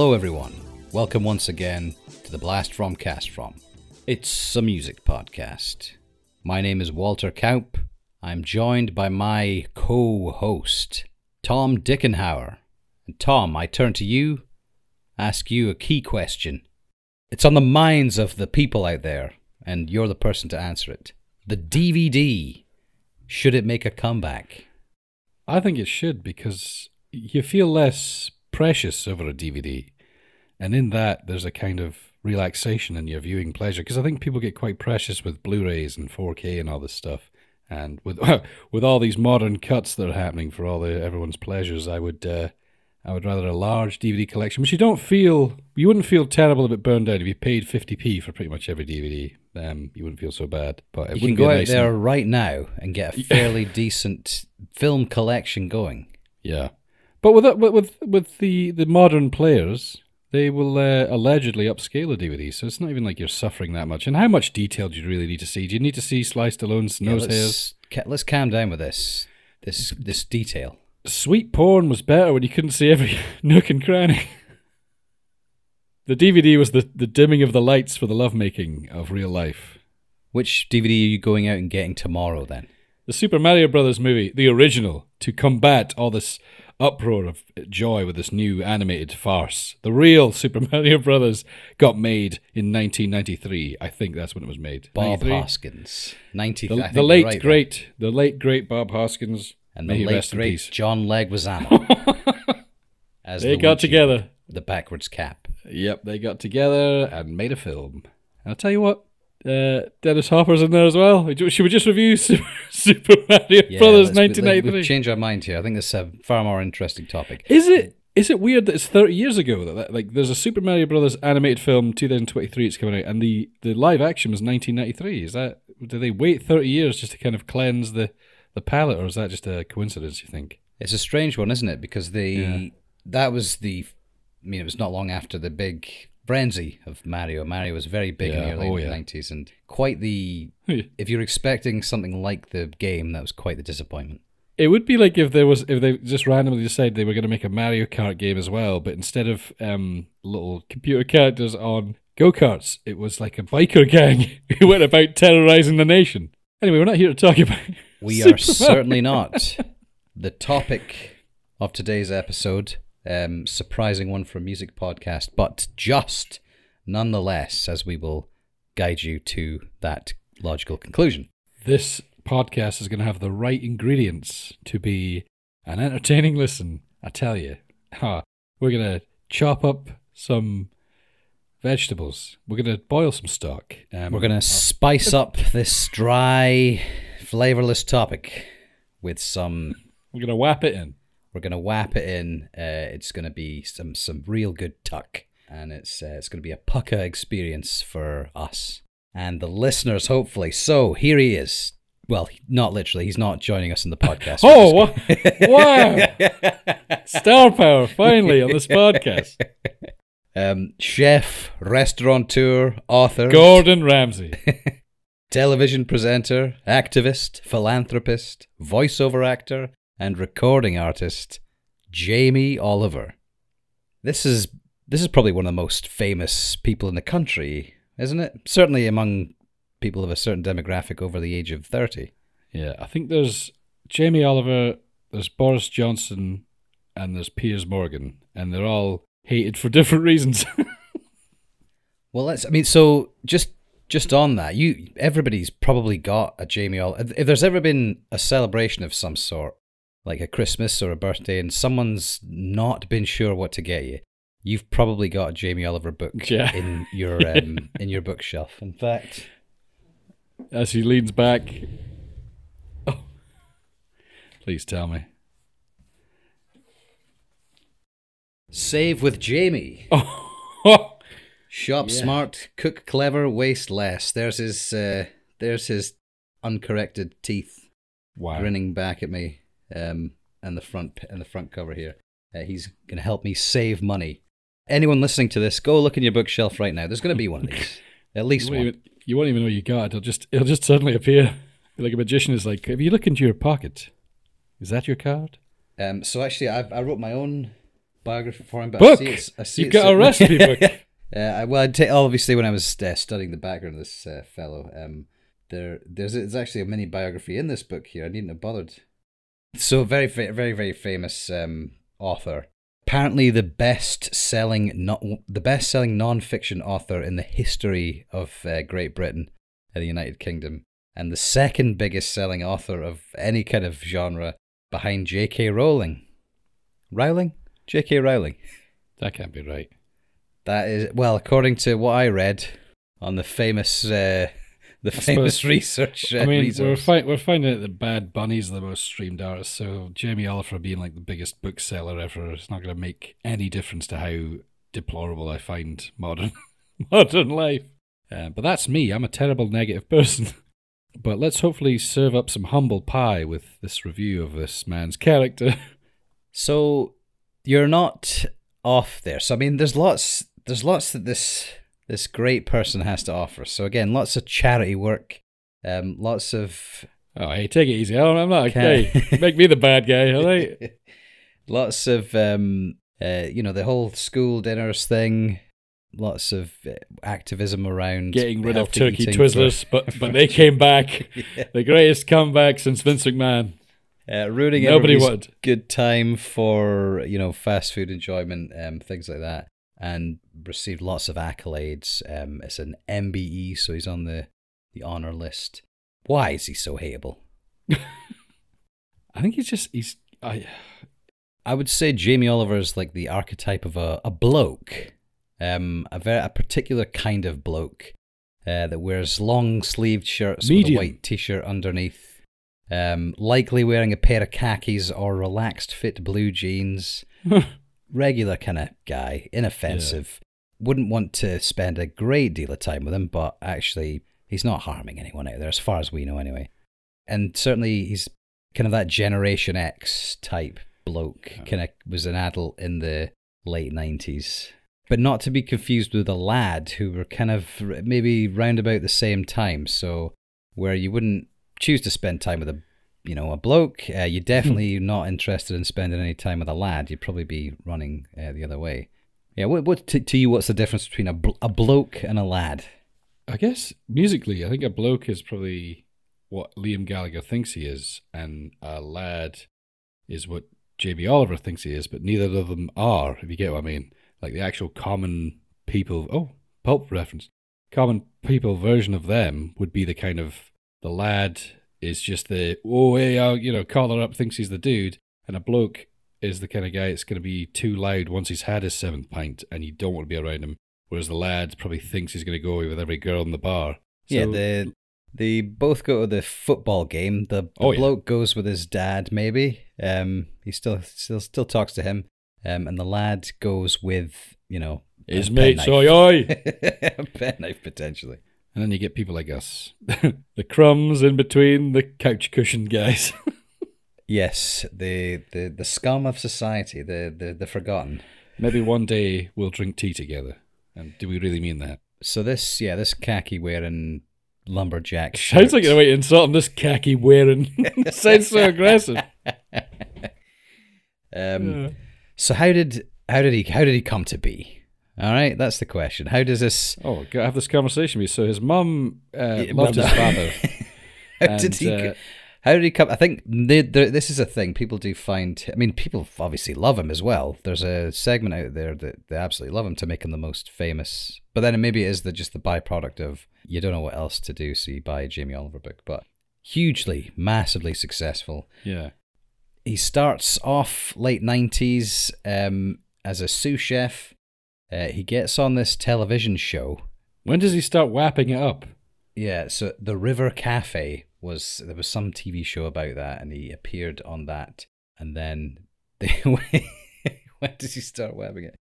Hello, everyone. Welcome once again to the Blast From Cast From. It's a music podcast. My name is Walter Kaup. I'm joined by my co host, Tom Dickenhauer. And Tom, I turn to you, ask you a key question. It's on the minds of the people out there, and you're the person to answer it. The DVD, should it make a comeback? I think it should because you feel less precious over a DVD. And in that, there's a kind of relaxation in your viewing pleasure. Because I think people get quite precious with Blu rays and 4K and all this stuff. And with with all these modern cuts that are happening for all the everyone's pleasures, I would uh, I would rather a large DVD collection, which you don't feel you wouldn't feel terrible if it burned down if you paid 50p for pretty much every DVD. Um, you wouldn't feel so bad. But it You can go a out nice there right now and get a fairly decent film collection going. Yeah, but with with with, with the the modern players, they will uh, allegedly upscale a DVD, so it's not even like you're suffering that much. And how much detail do you really need to see? Do you need to see Sly Stallone's Yeah, nose hairs? let's, ca- let's calm down with this this this detail. Sweet porn was better when you couldn't see every nook and cranny. the DVD was the, the dimming of the lights for the lovemaking of real life. Which DVD are you going out and getting tomorrow then? The Super Mario Brothers movie, the original, to combat all this uproar of joy with this new animated farce. The real Super Mario Brothers got made in 1993. I think that's when it was made. Bob Hoskins, ninety. The, think the late right great, the late great Bob Hoskins, and the late great. John Leguizamo as They got Luigi, together. The backwards cap. Yep, they got together and made a film. And I'll tell you what, uh, Dennis Hopper's in there as well. Should we just review Super, Super Mario Yeah, Brothers let's- 1993? We've changed our mind here. I think this is a far more interesting topic. Is it is it weird that it's thirty years ago that, that like there's a Super Mario Brothers animated film 2023 it's coming out and the, the live action was 1993? Is that do they wait 30 years just to kind of cleanse the the palette or is that just a coincidence? You think? It's a strange one, isn't it? Because the Yeah. that was the. I mean, it was not long after the big frenzy of Mario. Mario was very big in the early oh, yeah. nineties, and quite the. If you're expecting something like the game, that was quite the disappointment. It would be like if there was if they just randomly decided they were going to make a Mario Kart game as well, but instead of um, little computer characters on go karts, it was like a biker gang who went about terrorizing the nation. Anyway, we're not here to talk about. We Super are certainly not. The topic of today's episode, um, surprising one for a music podcast, but just nonetheless, as we will guide you to that logical conclusion. This podcast is going to have the right ingredients to be an entertaining listen. I tell you, we're going to chop up some vegetables. We're going to boil some stock. Um, We're going to spice up this dry, flavorless topic with some. we're going to whap it in. We're going to whap it in. Uh, it's going to be some some real good tuck, and it's uh, it's going to be a pukka experience for us and the listeners, hopefully. So here he is. Well, not literally. He's not joining us in the podcast. Oh, just wow! Star power finally on this podcast. Um, chef, restaurateur, author, Gordon Ramsay. television presenter, activist, philanthropist, voiceover actor, and recording artist, Jamie Oliver. This is this is probably one of the most famous people in the country, isn't it? Certainly among people of a certain demographic over the age of thirty. Yeah, I think there's Jamie Oliver, there's Boris Johnson, and there's Piers Morgan, and they're all hated for different reasons. Well, let's. I mean, so just just on that, you everybody's probably got a Jamie Oliver. If there's ever been a celebration of some sort, like a Christmas or a birthday, and someone's not been sure what to get you, you've probably got a Jamie Oliver book Yeah. in your um, in your bookshelf. In fact, As he leans back. Oh, please tell me. save with Jamie. Oh, Shop Yeah. smart, cook clever, waste less. There's his. Uh, there's his uncorrected teeth. wow. grinning back at me um, and the front and the front cover here. Uh, he's going to help me save money. Anyone listening to this, go look in your bookshelf right now. There's going to be one of these, at least You one. even, you won't even know you got it. It'll just, it'll just suddenly appear. Like a magician is like, if you look into your pocket, is that your card? Um, so actually, I, I wrote my own biography for him, but Book. I see it's, I see You've got a recipe book. Uh, well, I'd ta- obviously when I was uh, studying the background of this uh, fellow, um, there there's there's actually a mini biography in this book here. I needn't have bothered. So very very very famous um, author. Apparently the best selling not the best selling non fiction author in the history of uh, Great Britain and the United Kingdom, and the second biggest selling author of any kind of genre behind J.K. Rowling. Rowling, J.K. Rowling. That can't be right. That is well, according to what I read on the famous, uh, the famous suppose- research. Uh, I mean, we're, fi- we're finding out that Bad Bunny's the most streamed artist, so Jamie Oliver being like the biggest bookseller ever is not going to make any difference to how deplorable I find modern modern life. Uh, but that's me. I'm a terrible negative person. but let's hopefully serve up some humble pie with this review of this man's character. so you're not off there. So I mean, there's lots, there's lots that this this great person has to offer. So again, lots of charity work, um, lots of oh, hey, take it easy. I'm not Okay. okay. Make me the bad guy, all right? lots of um, uh, you know, the whole school dinners thing. Lots of uh, activism around Getting rid of turkey eating for- twizzlers, but but they came back. Yeah. The greatest comeback since Vince McMahon. Uh, ruining Nobody everybody's would. good time for you know fast food enjoyment, um, things like that, and received lots of accolades. Um, it's an MBE, so he's on the the honor list. Why is he so hateable? I think he's just he's I I would say Jamie Oliver is like the archetype of a, a bloke, um, a very a particular kind of bloke uh, that wears long sleeved shirts with a white t shirt underneath, um, likely wearing a pair of khakis or relaxed fit blue jeans. regular kind of guy, inoffensive. Wouldn't want to spend a great deal of time with him, but actually, he's not harming anyone out there, as far as we know, anyway. And certainly, he's kind of that Generation X type bloke. Yeah. Kind of was an adult in the late nineties, but not to be confused with a lad who were kind of maybe round about the same time. So, where you wouldn't choose to spend time with a you know, a bloke, uh, you're definitely not interested in spending any time with a lad. You'd probably be running uh, the other way. Yeah, what, what to, to you? What's the difference between a, bl- a bloke and a lad? I guess musically, I think a bloke is probably what Liam Gallagher thinks he is, and a lad is what Jamie Oliver thinks he is, but neither of them are, if you get what I mean. Like the actual common people, oh, pulp reference. Common people version of them would be the kind of the lad is just the, oh, hey, uh, you know, collar up, thinks he's the dude, and a bloke is the kind of guy that's going to be too loud once he's had his seventh pint and you don't want to be around him. Whereas the lad probably thinks he's going to go away with every girl in the bar. yeah, So- the they both go to the football game. The, the Oh, yeah. bloke goes with his dad, maybe. Um, he still still still talks to him. Um, and the lad goes with you know his mate. mates, penknife. oi oi. a penknife potentially. And then you get people like us, the crumbs in between the couch cushion guys. Yes, the, the, the scum of society, the, the, the forgotten. Maybe one day we'll drink tea together. And do we really mean that? So this, yeah, this khaki wearing lumberjack. Sounds like shirt. a way to insult him. This khaki wearing sounds so aggressive. Um, Yeah. so how did how did he how did he come to be? All right, that's the question. How does this? Oh, gotta have this conversation with you. So his mum uh, Yeah, loved his father. How did he? uh, how did he come? I think they, this is a thing people do find. I mean, people obviously love him as well. There's a segment out there that they absolutely love him to make him the most famous. But then maybe it is the just the byproduct of you don't know what else to do, so you buy a Jamie Oliver book. But hugely, massively successful. yeah. he starts off late 90s um, as a sous chef. Uh, he gets on this television show. When does he start whapping it up? Yeah, so the River Cafe was there was some TV show about that, and he appeared on that. And then they when does he start webbing it?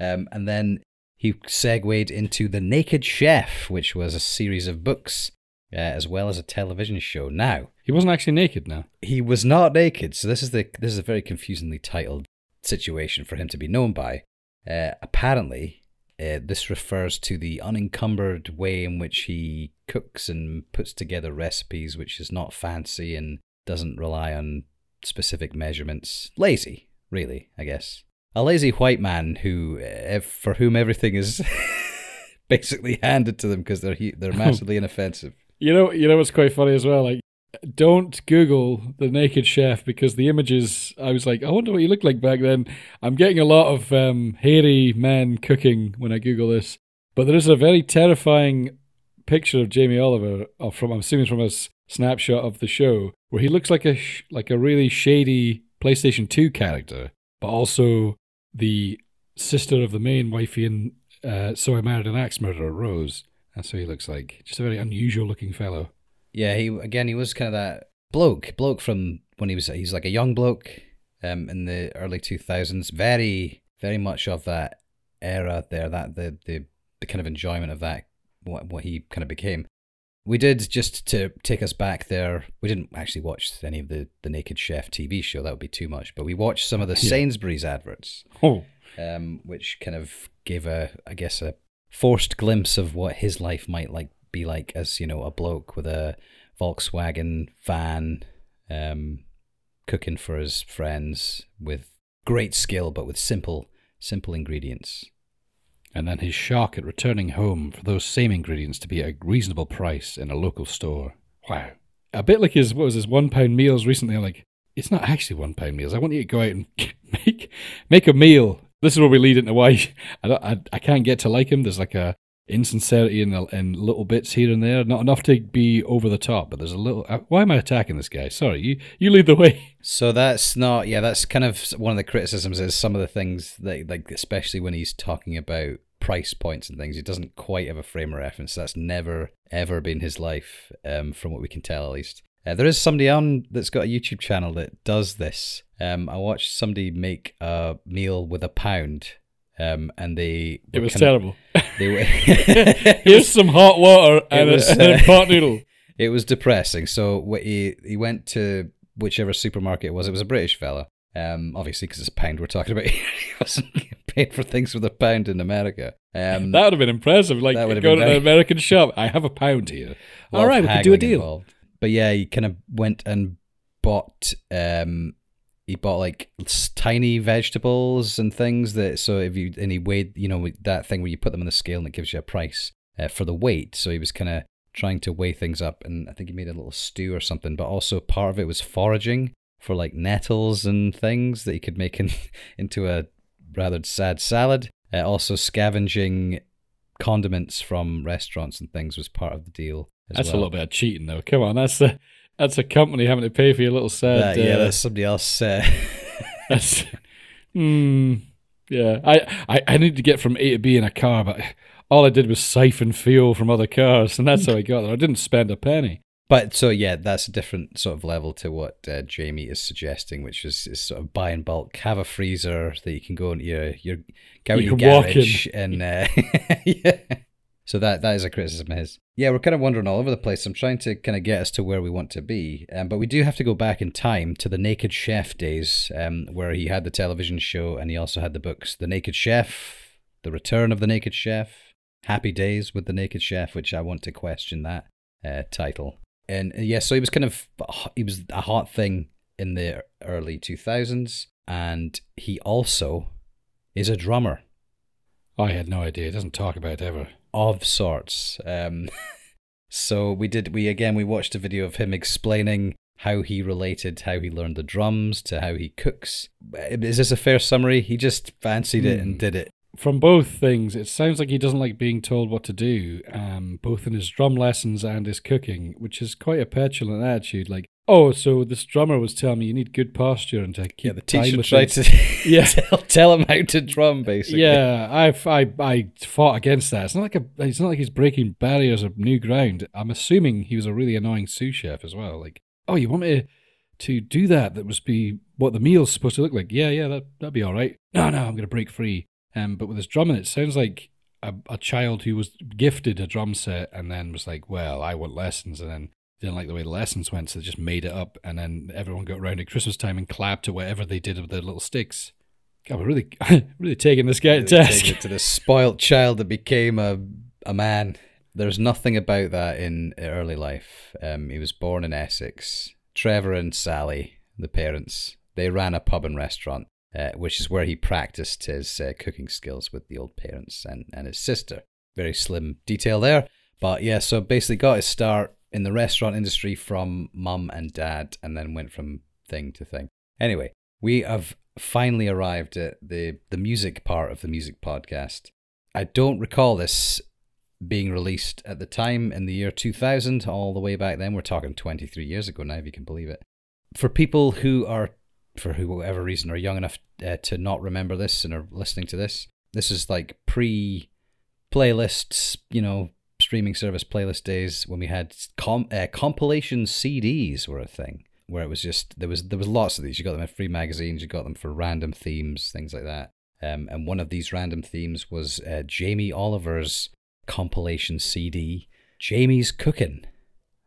Um, and then he segued into the Naked Chef, which was a series of books uh, as well as a television show. Now He wasn't actually naked now. he was not naked, so this is the this is a very confusingly titled situation for him to be known by. Uh, apparently, uh, this refers to the unencumbered way in which he cooks and puts together recipes, which is not fancy and doesn't rely on specific measurements. Lazy, really, I guess. a lazy white man who, uh, for whom everything is basically handed to them because they're he- they're massively inoffensive. You know, you know what's quite funny as well. Like, don't Google the naked chef because the images. I was like, I wonder what you looked like back then. I'm getting a lot of um, hairy men cooking when I Google this, but there is a very terrifying picture of Jamie Oliver, from I'm assuming from a snapshot of the show, where he looks like a sh- like a really shady PlayStation Two character, but also the sister of the main wifey in uh, So I Married an Axe Murderer, Rose. That's what he looks like. Just a very unusual looking fellow. Yeah, he again he was kind of that bloke, bloke from when he was he's like a young bloke um in the early 2000s, very very much of that era there that the the the kind of enjoyment of that what what he kind of became. We did just to take us back there. We didn't actually watch any of the the Naked Chef TV show. That would be too much. But we watched some of the Yeah. Sainsbury's adverts Oh, um, which kind of gave a, I guess, a forced glimpse of what his life might like be like as you know a bloke with a Volkswagen van, um, cooking for his friends with great skill, but with simple, simple ingredients. and then his shock at returning home for those same ingredients to be at a reasonable price in a local store. Wow. A bit like his, what was his one pound meals recently. Like, it's not actually one pound meals. I want you to go out and make make a meal. This is where we lead into why I, I, I can't get to like him. There's like a insincerity in, in little bits here and there. Not enough to be over the top, but there's a little. Uh, why am I attacking this guy? Sorry, you, you lead the way. So that's not, yeah, that's kind of one of the criticisms is some of the things that, like, especially when he's talking about price points and things, he doesn't quite have a frame of reference. That's never, ever been his life, um, from what we can tell at least. Uh, there is somebody on that's got a YouTube channel that does this. Um, I watched somebody make a meal with a pound, um, and they It was terrible. Of, they were Here's some hot water and, was, a, and a uh, pot noodle. it was depressing. So he he went to whichever supermarket it was. It was a British fella. Um, obviously because it's a pound we're talking about. he wasn't paid for things with a pound in America. Um, That would have been impressive. Like That would have go been to an American shop. I have a pound here. All right, we could do a deal. involved. But yeah, he kind of went and bought. Um, he bought like tiny vegetables and things that. So if you and he weighed, you know, that thing where you put them on the scale and it gives you a price uh, for the weight. So he was kind of trying to weigh things up, and I think he made a little stew or something. But also part of it was foraging for like nettles and things that he could make in, into a rather sad salad. Uh, also scavenging condiments from restaurants and things was part of the deal. as That's a little bit of cheating, though. Come on, that's a that's a company having to pay for your little sad. Yeah, uh, that's somebody else. Uh, that's. Hmm. yeah, I, I I need to get from A to B in a car, but all I did was siphon fuel from other cars, and that's how I got there. I didn't spend a penny. but so yeah, that's a different sort of level to what uh, Jamie is suggesting, which is, is sort of buy in bulk, have a freezer that you can go into your your go You your garage and uh, yeah. So that that is a criticism of his. Yeah, we're kind of wandering all over the place. I'm trying to kind of get us to where we want to be, um, but we do have to go back in time to the Naked Chef days, um, where he had the television show and he also had the books, The Naked Chef, The Return of the Naked Chef, Happy Days with the Naked Chef, which I want to question that uh, title. And uh, yeah, so he was kind of he was a hot thing in the early 2000s, and he also is a drummer I had no idea. It doesn't talk about it ever. Of sorts. Um, so we did we again we watched a video of him explaining how he related how he learned the drums to how he cooks. Is this a fair summary? He just fancied it and Hmm. did it. From both things, it sounds like he doesn't like being told what to do, um, both in his drum lessons and his cooking, which is quite a petulant attitude. Like, oh, so this drummer was telling me you need good posture and to keep Yeah, the teacher tried to Yeah. tell, tell him how to drum basically. Yeah, I've I I fought against that. It's not like a it's not like he's breaking barriers of new ground. I'm assuming he was a really annoying sous chef as well. Like, oh, you want me to, to do that? That must be what the meal's supposed to look like. Yeah, yeah, that that'd be all right. No, no, I'm gonna break free. Um, but with his drumming, it sounds like a, a child who was gifted a drum set and then was like, well, I want lessons, and then didn't like the way the lessons went, so they just made it up, and then everyone got around at Christmas time and clapped to whatever they did with their little sticks. God, we're really, really taking this guy to task. to the spoilt child that became a a man. There's nothing about that in early life. Um, he was born in Essex. Trevor and Sally, the parents, they ran a pub and restaurant. uh, which is where he practiced his uh, cooking skills with the old parents and, and his sister. Very slim detail there. But yeah, so basically got his start in the restaurant industry from mum and dad and then went from thing to thing. Anyway, we have finally arrived at the, the music part of the music podcast. I don't recall this being released at the time in the year 2000, all the way back then. We're talking 23 years ago now, if you can believe it. For people who are, for whatever reason, are young enough uh, to not remember this and are listening to this, this is like pre playlists, you know, streaming service playlist days when we had com- uh, compilation CDs were a thing where it was just there was there was lots of these. You got them in free magazines. You got them for random themes, things like that. Um, and one of these random themes was uh, Jamie Oliver's compilation CD, Jamie's Cooking.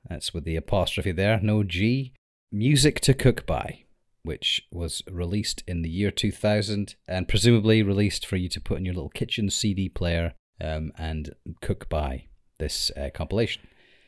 That's with the apostrophe there, no G. Music to Cook By, which was released in the year 2000 and presumably released for you to put in your little kitchen CD player um, and cook by this uh, compilation.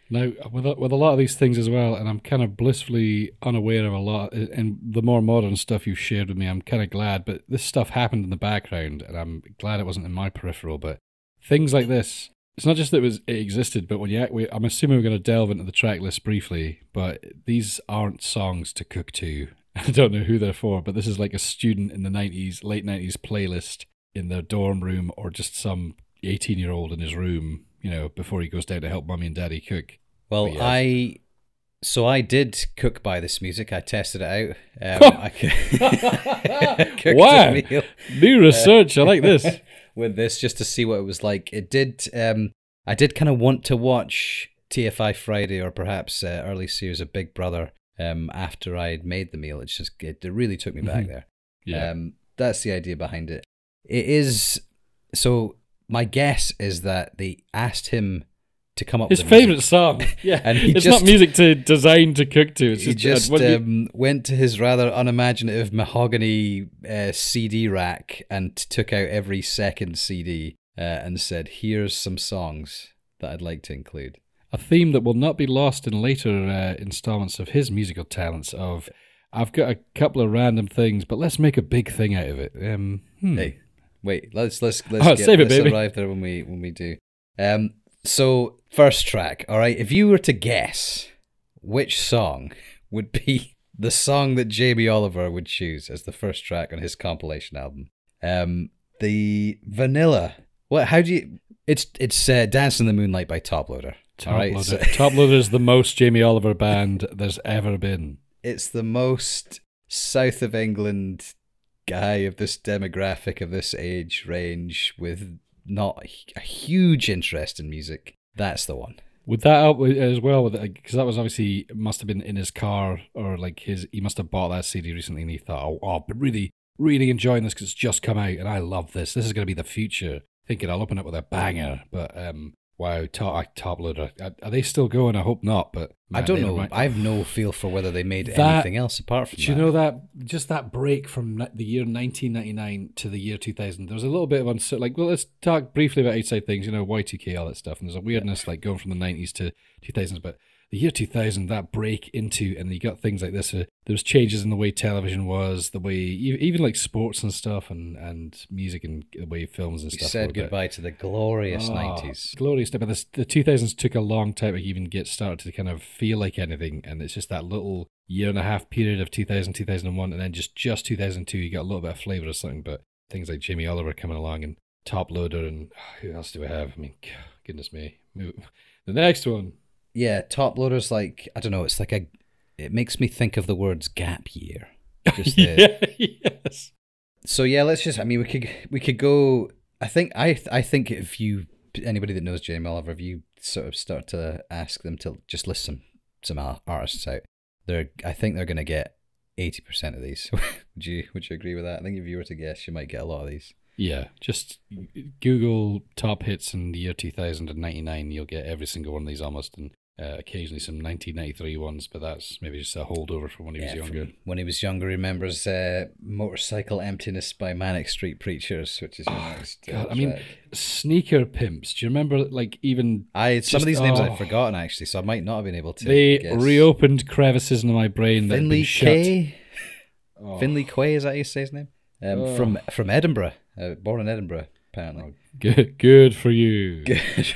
Now, with a, with a lot of these things as well, and I'm kind of blissfully unaware of a lot, and the more modern stuff you've shared with me, I'm kind of glad. But this stuff happened in the background, and I'm glad it wasn't in my peripheral. But things like this, it's not just that it was it existed, but when you, we, I'm assuming we're going to delve into the track list briefly. But these aren't songs to cook to. I don't know who they're for, but this is like a student in the 90s, late 90s playlist in their dorm room, or just some 18 year old in his room you know, before he goes down to help mommy and daddy cook. Well. I so I did cook by this music. I tested it out. Um, I wow, new research. Uh, I like this. With this, just to see what it was like. It did. Um, I did kind of want to watch TFI Friday or perhaps uh, early series of Big Brother um, after I had made the meal. It's just it, it really took me back mm-hmm. there. Yeah, um, that's the idea behind it. It is so my guess is that they asked him to come up with his favorite song. Yeah, and it's just, not music to design to cook to. It's he just, just um, went to his rather unimaginative mahogany uh, CD rack and took out every second CD uh, and said, "Here's some songs that I'd like to include." A theme that will not be lost in later uh, installments of his musical talents. Of, I've got a couple of random things, but let's make a big thing out of it. Um, hmm. Hey, Wait, let's let's let's oh, get, save it, let's baby. arrive there when we when we do. Um, so first track, all right. If you were to guess which song would be the song that Jamie Oliver would choose as the first track on his compilation album, um, the Vanilla. What? How do you? It's it's uh, "Dance in the Moonlight" by Toploader. Top all right, Loader. So, Toploader is the most Jamie Oliver band there's ever been. It's the most south of England guy of this demographic of this age range with not a huge interest in music, that's the one. With that out as well, because that was obviously must have been in his car or like his. He must have bought that CD recently, and he thought, "Oh, oh but really, really enjoying this because it's just come out, and I love this. This is going to be the future." Thinking I'll open it with a banger, but um, Wow, top, Toploader. Are, are they still going? I hope not. But man, I don't know. I have no feel for whether they made that, anything else apart from. Do that. you know that just that break from the year 1999 to the year 2000? There was a little bit of uncertainty. Like, well, let's talk briefly about outside things. You know, Y2K, all that stuff, and there's a weirdness like going from the 90s to 2000s. But the year 2000, that break into, and you got things like this. Uh, there was changes in the way television was, the way even like sports and stuff, and and music and the way films and we stuff. Said goodbye to the glorious oh, 90s. Glorious. But this, the 2000s took a long time to even get started to kind of feel like anything, and it's just that little year and a half period of 2000, 2001, and then just just 2002, you got a little bit of flavor of something. But things like Jamie Oliver coming along and Toploader, and oh, who else do we have? I mean, goodness me. The next one yeah, Toploader's like I don't know. It's like a. It makes me think of the words gap year. Just yeah, yes. So yeah, let's just. I mean, we could we could go. I think I I think if you anybody that knows Jamie Oliver, if you sort of start to ask them to just list some some artists out, they're I think they're gonna get eighty percent of these. would you would you agree with that? I think if you were to guess, you might get a lot of these. Yeah, just Google top hits in the year 2099. You'll get every single one of these almost, and uh, occasionally some 1993 ones, but that's maybe just a holdover from when he yeah, was younger. When he was younger, he remembers uh, Motorcycle Emptiness by Manic Street Preachers, which is oh, next. God, I mean, Sneaker Pimps. Do you remember, like, even. I Some of these names oh, I've forgotten, actually, so I might not have been able to. They guess. reopened crevices in my brain Finley K. Oh. Finley Quaye, is that how you say his name? um, Oh. from from Edinburgh, uh, born in Edinburgh, apparently. Good, good for you. Good.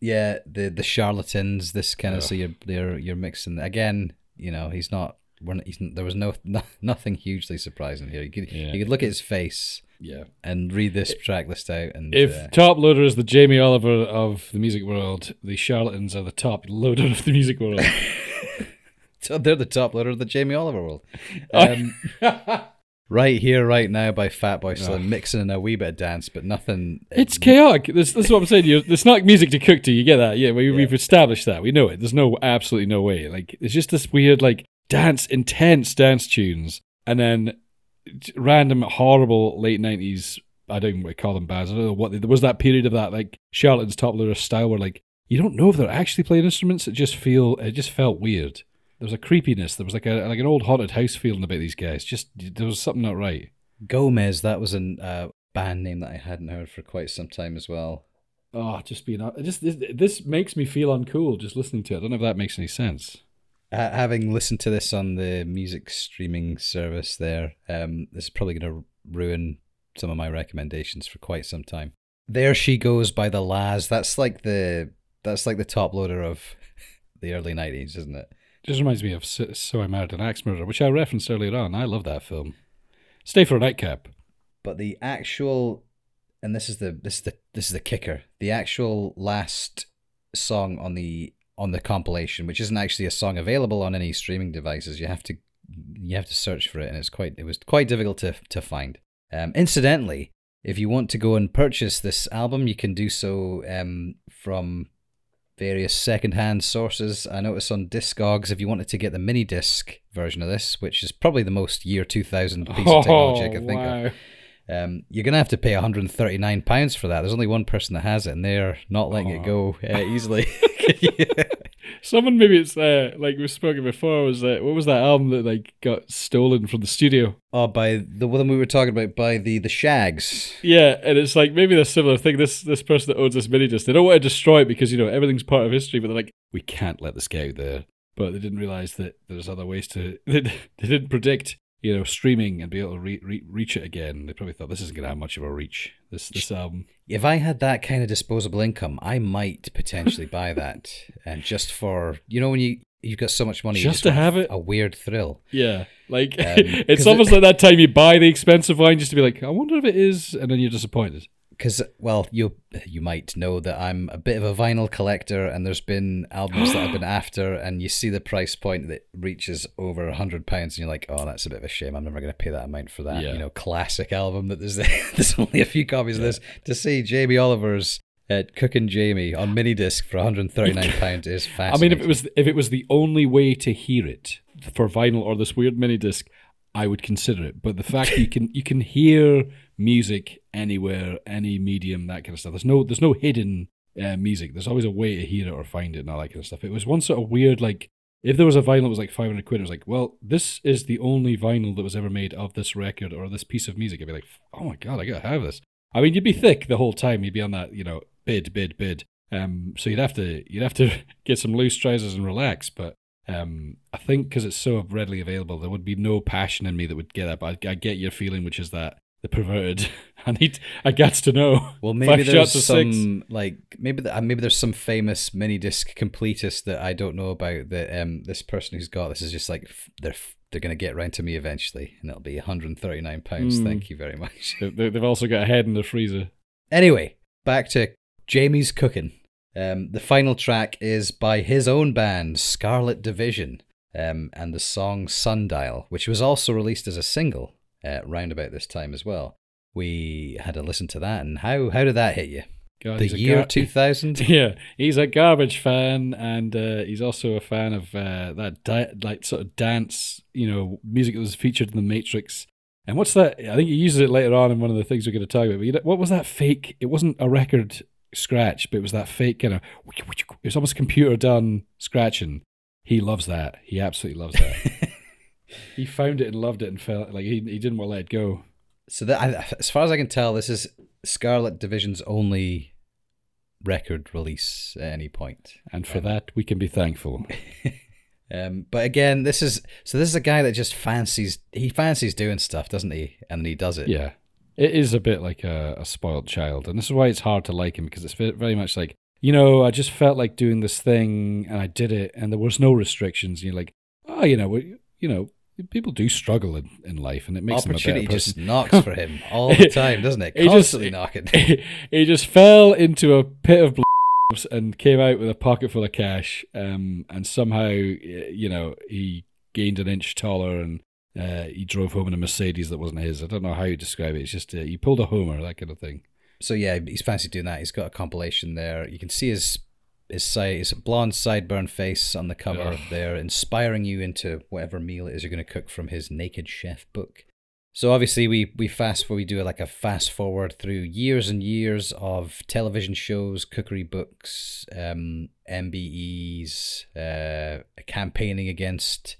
yeah, the the charlatans. This kind of Ugh. so you're you're you're mixing again. You know, he's not. We're not, he's, there was no, no nothing hugely surprising here. You could Yeah. you could look at his face Yeah. and read this track list out, and If uh, top loader is the Jamie Oliver of the music world, the charlatans are the top loader of the music world. so they're the top loader of the Jamie Oliver world. Um, right here, right now, by Fatboy Slim, mixing in a wee bit of dance, but nothing. it's chaotic. This, this is what I'm saying. You, it's not music to cook to. You get that? Yeah, we, we've established that. We know it. There's no absolutely no way. Like it's just this weird like dance, intense dance tunes, and then random horrible late nineties. I don't even call them bands. I don't know what there was that period of that like charlatans top loader style where like you don't know if they're actually playing instruments. It just feel it just felt weird. There was a creepiness. There was like a like an old haunted house feeling about these guys. Just there was something not right. Gomez. That was a uh, band name that I hadn't heard for quite some time as well. Oh, just being it just this, this makes me feel uncool just listening to it. I don't know if that makes any sense. Ha- having listened to this on the music streaming service, there, um, this is probably going to ruin some of my recommendations for quite some time. There she goes by the La's. That's like the that's like the top loader of the early nineties, isn't it? Just reminds me of So, I Married an Axe Murderer, which I referenced earlier on. I love that film. Stay for a nightcap. But the actual, and this is the this is the this is the kicker. The actual last song on the on the compilation, which isn't actually a song available on any streaming devices. You have to you have to search for it, and it's quite it was quite difficult to to find. Um, incidentally, if you want to go and purchase this album, you can do so um, from various secondhand sources. I noticed on Discogs, if you wanted to get the mini disc version of this, which is probably the most year 2000 piece of technology I could think of, um, you're going to have to pay 139 pounds for that. There's only one person that has it, and they're not letting it go uh, easily. Someone maybe it's uh, like we've spoken before was that what was that album that like got stolen from the studio? oh, by the one we were talking about, by the the Shaggs. Yeah, and it's like maybe a similar thing. This this person that owns this mini disc, they don't want to destroy it because you know everything's part of history, but they're like, we can't let this get out there. But they didn't realize that there's other ways to. They, they didn't predict you know streaming and be able to re- re- reach it again. They probably thought this isn't going to have much of a reach. This this album. If I had that kind of disposable income, I might potentially buy that, and just for you know when you you've got so much money, you Just to have it? a weird thrill. Yeah, like um, 'cause it's it- almost like that time you buy the expensive wine just to be like, I wonder if it is, and then you're disappointed. Because well you you might know that I'm a bit of a vinyl collector and there's been albums that I've been after and you see the price point that reaches over a hundred pounds and you're like oh that's a bit of a shame I'm never going to pay that amount for that Yeah. you know classic album that there's there's only a few copies of this to see Jamie Oliver's uh, Cooking Jamie on mini disc for 139 pounds is fascinating. I mean, if it was if it was the only way to hear it for vinyl or this weird mini disc, I would consider it. But the fact you can you can hear music anywhere, any medium, that kind of stuff. There's no there's no hidden uh, music. There's always a way to hear it or find it and all that kind of stuff. It was one sort of weird like. If there was a vinyl that was like 500 quid, it was like, well, this is the only vinyl that was ever made of this record or this piece of music. I'd be like, oh my God, I gotta have this. I mean, you'd be thick the whole time. You'd be on that, you know, bid, bid, bid. Um, so you'd have to you'd have to get some loose trousers and relax. But um, I think because it's so readily available, there would be no passion in me that would get that. But I, I get your feeling, which is that the perverted. I need, I got to know. Well, maybe Five there's of six. some like maybe the, uh, maybe there's some famous mini disc completist that I don't know about. That um this person who's got this is just like they're they're gonna get round to me eventually, and it'll be 139 pounds. Hmm. Thank you very much. They- they- They've also got a head in the freezer. Anyway, back to Jamie's cooking. Um, the final track is by his own band, Scarlet Division, um, and the song Sundial, which was also released as a single uh, round about this time as well. We had to listen to that, and how how did that hit you? God, the year gar- 2000? Yeah, he's a garbage fan, and uh, he's also a fan of uh, that di- like sort of dance, you know, music that was featured in the Matrix. And what's that? I think he uses it later on in one of the things we're going to talk about. But what was that fake? It wasn't a record scratch, but it was that fake kind of. It was almost computer done scratching. He loves that. He absolutely loves that. he found it and loved it and felt like he he didn't want to let it go. So that, I, as far as I can tell, this is Scarlet Division's only record release at any point. And for that, we can be thankful. Um, but again, this is so. This is a guy that just fancies he fancies doing stuff, doesn't he? And he does it. Yeah, it is a bit like a, a spoiled child, and this is why it's hard to like him because it's very much like you know I just felt like doing this thing and I did it, and there was no restrictions. And you're like, oh, you know, you know, people do struggle in, in life, and it makes opportunity them a better just knocks for him all the time, doesn't it? He just- Constantly knocking. he just fell into a pit of blobs and came out with a pocket full of cash. Um, and somehow, you know, he gained an inch taller and uh, he drove home in a Mercedes that wasn't his. I don't know how you describe it. It's just uh, he pulled a Homer, that kind of thing. So yeah, he's fancy doing that. He's got a compilation there. You can see his his side, his blonde sideburn face on the cover Ugh. there, inspiring you into whatever meal it is you're going to cook from his Naked Chef book. So obviously we we fast forward, we do like a fast forward through years and years of television shows, cookery books, um, MBEs, uh, campaigning against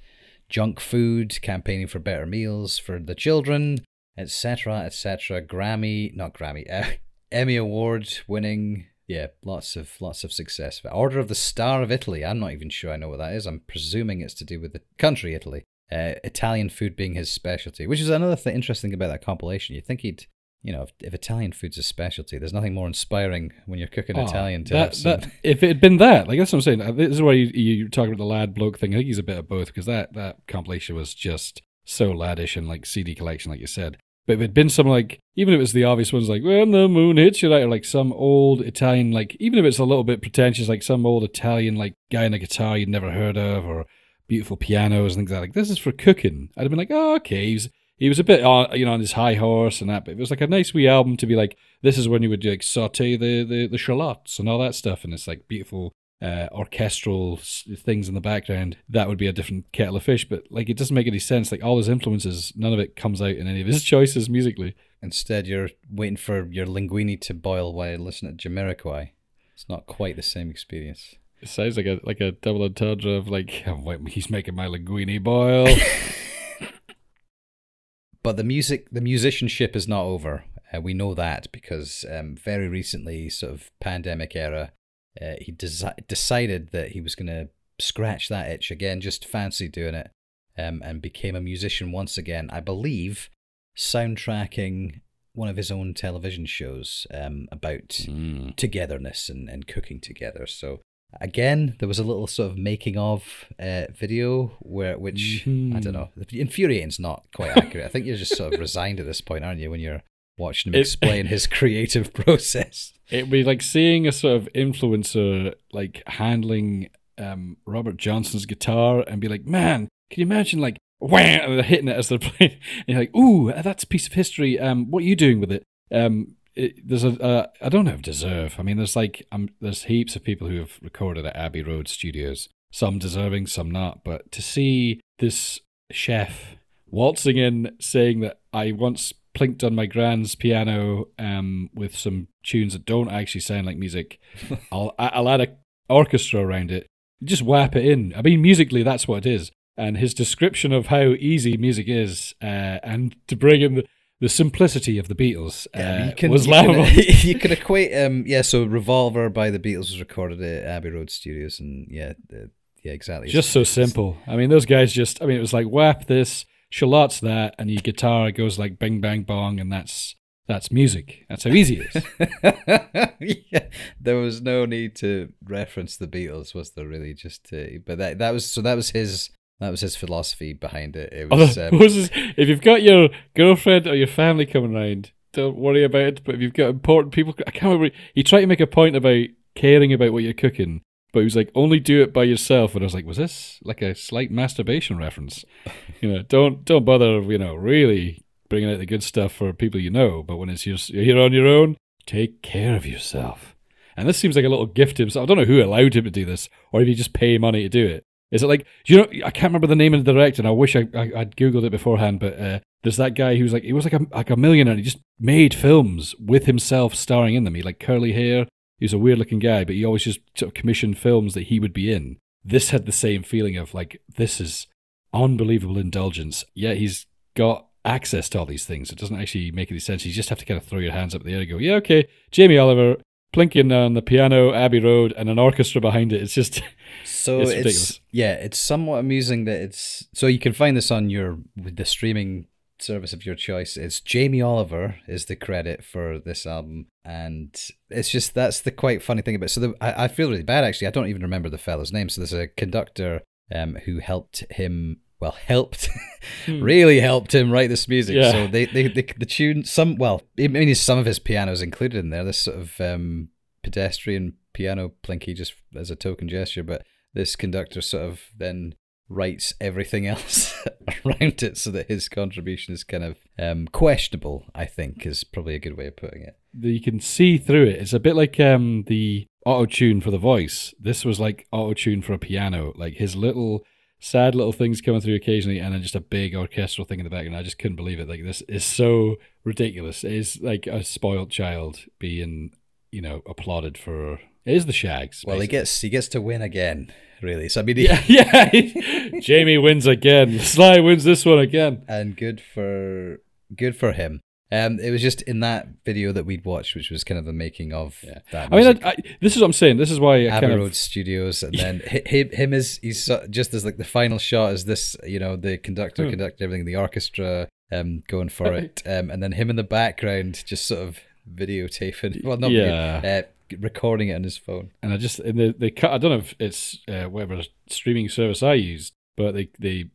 junk food, campaigning for better meals for the children, etc., etc. Grammy, not Grammy, uh, Emmy award winning. Yeah, lots of lots of success. Order of the Star of Italy. I'm not even sure I know what that is. I'm presuming it's to do with the country Italy. Uh, Italian food being his specialty, which is another thing interesting about that compilation. You think he'd, you know, if, if Italian food's a specialty, there's nothing more inspiring when you're cooking Oh, Italian to that, have some. that, if it had been that, like that's what I'm saying. uh, This is why you, you talk about the lad bloke thing. I think he's a bit of both because that that compilation was just so laddish and like CD collection, like you said. But if it'd been some like, even if it was the obvious ones like "When the Moon Hits You," right, or like some old Italian, like even if it's a little bit pretentious, like some old Italian like guy on a guitar you'd never heard of, or beautiful pianos and things like that. Like this is for cooking. I'd have been like, oh, okay, he was he was a bit on you know on his high horse and that, but it was like a nice wee album to be like, this is when you would like saute the the, the shallots and all that stuff, and it's like beautiful uh, orchestral things in the background. That would be a different kettle of fish, but like it doesn't make any sense. Like all his influences, none of it comes out in any of his choices musically. Instead, you're waiting for your linguini to boil while listening to Jamiroquai. It's not quite the same experience. It sounds like a like a double entendre of like oh, wait, he's making my linguini boil. But the music, the musicianship is not over. Uh, we know that because um, very recently, sort of pandemic era, uh, he desi- decided that he was going to scratch that itch again, just fancy doing it, um, and became a musician once again. I believe soundtracking one of his own television shows um, about Mm. togetherness and, and cooking together. So again, there was a little sort of making of uh, video where which I Mhm. don't know. Infuriating's not quite accurate. I think you're just sort of resigned at this point, aren't you, when you're watching him It- explain his creative process. It'd be like seeing a sort of influencer like handling um, Robert Johnson's guitar and be like, man, can you imagine like wham, and they're hitting it as they're playing, and you're like, ooh, that's a piece of history. Um, what are you doing with it? Um, it, there's a uh, I don't have deserve. I mean, there's like um, there's heaps of people who have recorded at Abbey Road Studios. Some deserving, some not. But to see this chef waltzing in saying that I once plinked on my grand's piano um, with some tunes that don't actually sound like music. I'll I'll add a orchestra around it. Just whap it in. I mean, musically, that's what it is. And his description of how easy music is, uh, and to bring in the, the simplicity of the Beatles, uh, you can, was you can- laughable. you can equate, um, yeah. So Revolver by the Beatles was recorded at Abbey Road Studios, and yeah, uh, yeah, exactly. just so simple. I mean, those guys just. I mean, it was like whap this, shallots that, and your guitar goes like bing bang bong, and that's that's music. That's how easy it is. yeah, there was no need to reference the Beatles, was there? Really, just to, but that that was so that was his that was his philosophy behind it. It was um, was this- if you've got your girlfriend or your family coming around, don't worry about it. But if you've got important people, I can't remember. He tried to make a point about caring about what you're cooking, but he was like, only do it by yourself. And I was like, was this like a slight masturbation reference? you know, don't don't bother. You know, really bringing out the good stuff for people you know. But when it's your, you're on your own, take care of yourself. And this seems like a little gift to himself. I don't know who allowed him to do this, or if he just pay money to do it. Is it like you know? I can't remember the name of the director, and I wish I, I I'd googled it beforehand. But uh, there's that guy who was like he was like a like a millionaire. He just made films with himself starring in them. He like curly hair. He was a weird looking guy, but he always just sort of commissioned films that he would be in. This had the same feeling of like this is unbelievable indulgence. Yeah, he's got access to all these things. It doesn't actually make any sense. You just have to kind of throw your hands up in the air and go, yeah, okay, Jamie Oliver, plinking on the piano, Abbey Road, and an orchestra behind it. It's just So It's it's, yeah, it's somewhat amusing that it's so you can find this on your with the streaming service of your choice. It's Jamie Oliver is the credit for this album, and it's just that's the quite funny thing about. It. So the, I, I feel really bad actually. I don't even remember the fellow's name. So there's a conductor um, who helped him. Well, helped, really helped him write this music. Hmm. Yeah. So they, they, they, the tune, some, well, I mean, some of his piano is included in there. This sort of um, pedestrian piano plinky just as a token gesture, but this conductor sort of then writes everything else around it so that his contribution is kind of um, questionable, I think, is probably a good way of putting it. you can see through it. It's a bit like um, the auto tune for the voice. This was like auto tune for a piano. Like his little sad little things coming through occasionally, and then just a big orchestral thing in the background. I just couldn't believe it. Like this is so ridiculous. It is like a spoiled child being, you know, applauded for. It is the Shaggs. Well, he gets he gets to win again, really. So I mean, he, Yeah, yeah. Jamie wins again. Sly wins this one again. and good for good for him. Um, it was just in that video that we'd watched, which was kind of the making of that. I mean. I, I, this is what I'm saying. This is why I Abbey kind Road of Studios, and then him, him is he's just as like the final shot is this, you know, the conductor Hmm. conducting everything, the orchestra um going for it, um, and then him in the background just sort of videotaping, well, not Yeah. video, uh, recording it on his phone. and I just and they they cut. I don't know if it's uh, whatever streaming service I used, but they the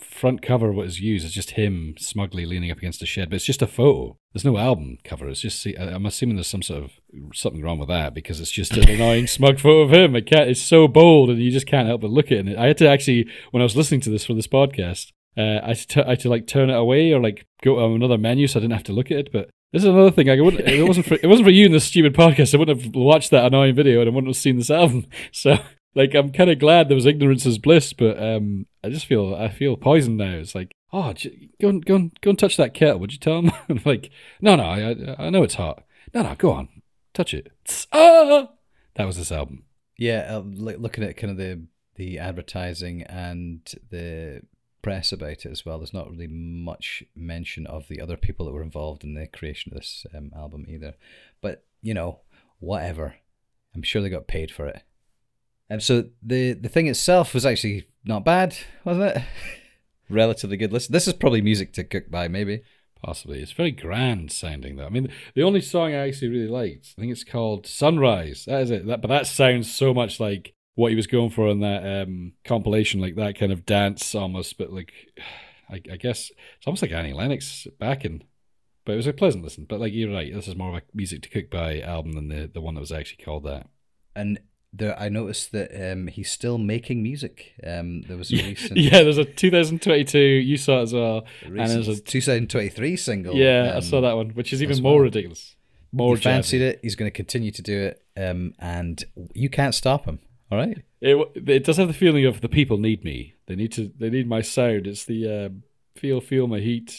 front cover what is used is just him smugly leaning up against a shed, but it's just a photo. There's no album cover. It's just I'm assuming there's some sort of something wrong with that because it's just an annoying smug photo of him. It can't. It's so bold, and you just can't help but look at it. I had to actually when I was listening to this for this podcast. Uh, I, had to, I had to like turn it away or like go to another menu so I didn't have to look at it. But this is another thing. I wouldn't. It wasn't for. It wasn't for you in this stupid podcast. I wouldn't have watched that annoying video and I wouldn't have seen this album. So like, I'm kind of glad there was ignorance is bliss. But um, I just feel I feel poisoned now. It's like, oh, go and go and go and touch that kettle. Would you tell him? I'm like, no, no. I I- know it's hot. No, no. Go on, touch it. Ah, that was this album. Yeah, uh, looking at kind of the the advertising and the press about it as well. There's not really much mention of the other people that were involved in the creation of this um, album either. But you know, whatever. I'm sure they got paid for it. And so the the thing itself was actually not bad, wasn't it? Relatively good listen. This is probably music to cook by, maybe. Possibly. It's very grand sounding, though. I mean, the only song I actually really liked, I think it's called Sunrise. That is it. That, but that sounds so much like what he was going for in that um, compilation, like that kind of dance almost. But like, I, I guess it's almost like Annie Lennox backing. But it was a pleasant listen. But like you're right, this is more of a music to cook by album than the the one that was actually called that. And there, I noticed that um, he's still making music. Um, there was a recent, Yeah, there's a 2022. You saw it as well. recent there's a- 2023 single. Yeah, I um, saw that one, which is even more well. ridiculous. More he fancied it. He's going to continue to do it, um, and you can't stop him. All right. It it does have the feeling of the people need me. They need to. They need my sound. It's the um, feel feel my heat.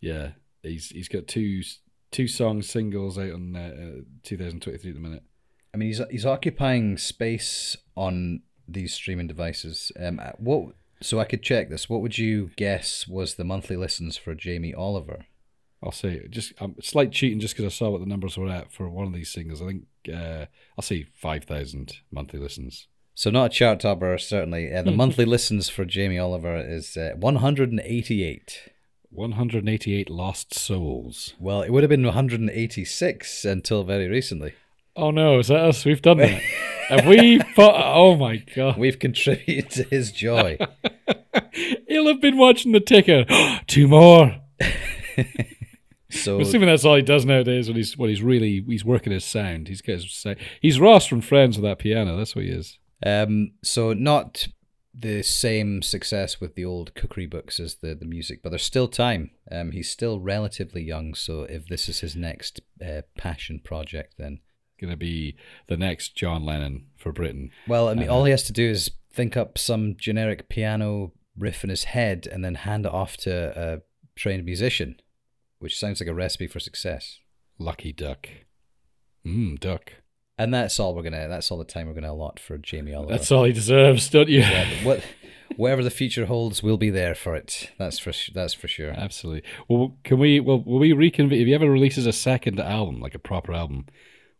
Yeah, he's he's got two two song singles out on uh, uh, 2023 at the minute. I mean, he's he's occupying space on these streaming devices. Um, what? So I could check this. What would you guess was the monthly listens for Jamie Oliver? I'll say just um, slight cheating just because I saw what the numbers were at for one of these singles. I think uh, I'll say five thousand monthly listens. So not a chart topper, certainly. Uh, the monthly listens for Jamie Oliver is uh, 188. 188 lost souls. Well, it would have been 186 until very recently. Oh no, is that us? We've done that. Have we? Fought, oh my god! We've contributed to his joy. He'll have been watching the ticker. Two more. So I'm assuming that's all he does nowadays when he's when he's really he's working his sound. He's got his sound. He's Ross from Friends with that piano. That's what he is. Um, so not the same success with the old cookery books as the, the music, but there's still time. Um, he's still relatively young, so if this is his next uh, passion project, then Going to be the next John Lennon for Britain. well, I mean, uh, all he has to do is think up some generic piano riff in his head and then hand it off to a trained musician, which sounds like a recipe for success. Lucky duck. Mmm, duck. And that's all we're gonna. That's all the time we're gonna allot for Jamie Oliver. That's all he deserves, don't you? Yeah, what, whatever the future holds, we'll be there for it. That's for that's for sure. Absolutely. Well, can we? Well, will we reconvene? If he ever releases a second album, like a proper album,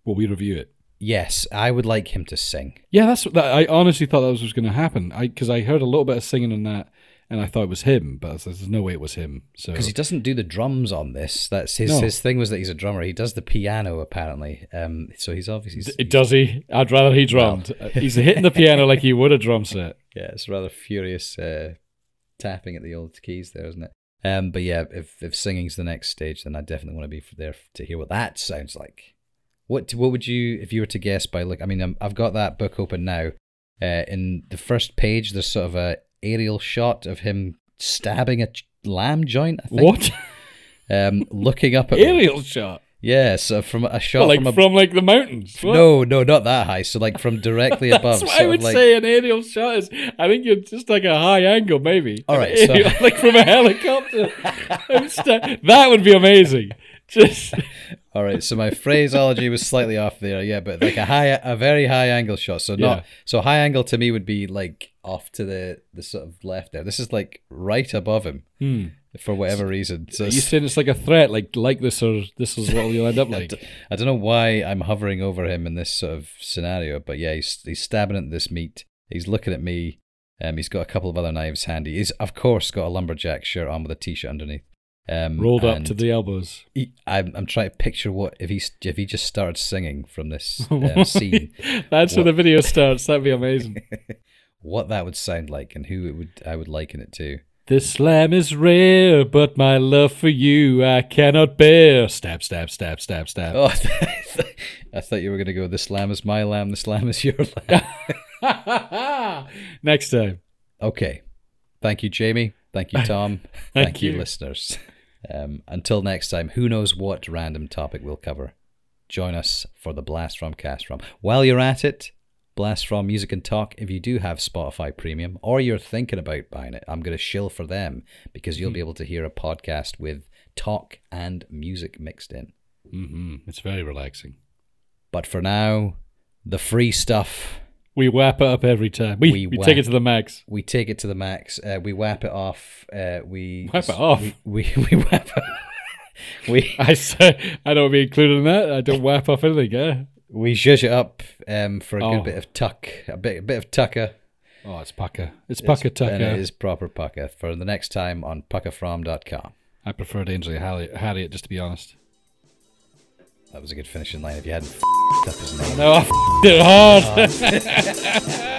will we review it? yes, I would like him to sing. Yeah, that's that. I honestly thought that was, was going to happen. I because I heard a little bit of singing in that, and I thought it was him, but there's no way it was him. So Because he doesn't do the drums on this. That's his No. his thing was that he's a drummer. He does the piano apparently. Um, so he's obviously D- does he? I'd rather he drummed. He's hitting the piano like he would a drum set. yeah, it's rather furious uh, tapping at the old keys there, isn't it? Um, but yeah, if if singing's the next stage, then I definitely want to be there to hear what that sounds like. What what would you if you were to guess by look? I mean, i I've got that book open now. Uh, in the first page, there's sort of a aerial shot of him stabbing a ch- lamb joint. I think. What Um, looking up at me. aerial shot? Yeah, so from a shot like from from, like the mountains? What? no, no, not that high. So like from directly above. That's what I would like, say an aerial shot is. I think you're just like a high angle, maybe. All right, right, so- like from a helicopter. That would be amazing. Just All right, so my phraseology was slightly off there, yeah, but like a high, a very high angle shot. So not Yeah. so high angle to me would be like off to the the sort of left there. This is like right above him Hmm. for whatever reason. So you saying it's like a threat, like like this or this is what you'll end up like. d- I don't know why I'm hovering over him in this sort of scenario, but yeah, he's he's stabbing at this meat. He's looking at me. Um, he's got a couple of other knives handy. He's of course got a lumberjack shirt on with a t-shirt underneath. Um, Rolled up to the elbows. he- I'm I'm trying to picture what if he if he just started singing from this um, scene, That's where the video starts. That'd be amazing. what that would sound like and who it would I would liken it to. This lamb is rare, but my love for you I cannot bear. Stab, stab, stab, stab, stab. Oh, I thought you were gonna go. This lamb is my lamb. This lamb is your lamb. Next time. Okay. Thank you, Jamie. Thank you, Tom. Thank Thank you, you. listeners. Um, until next time, who knows what random topic we'll cover? Join us for the Blast from Cast from. While you're at it, Blast from Music and Talk, if you do have Spotify Premium or you're thinking about buying it, I'm going to shill for them because you'll be able to hear a podcast with talk and music mixed in. Mm-hmm. It's very relaxing. But for now, the free stuff. We wrap it up every time. We, We we, take it to the max. We take it to the max. Uh, we whap it off. Uh, we Whap it off? We we, we whap it. we I say I don't be included in that. I don't whap off anything. Yeah. we zhuzh it up um, for a Oh. good bit of tuck, a bit a bit of tucker. Oh, it's pukka. It's pukka tucker. And it is proper pukka for the next time on puckerfrom.com. I prefer Ainsley Harriott, Harriott, just to be honest. That was a good finishing line if you hadn't f***ed up his name. No, I f***ed it hard.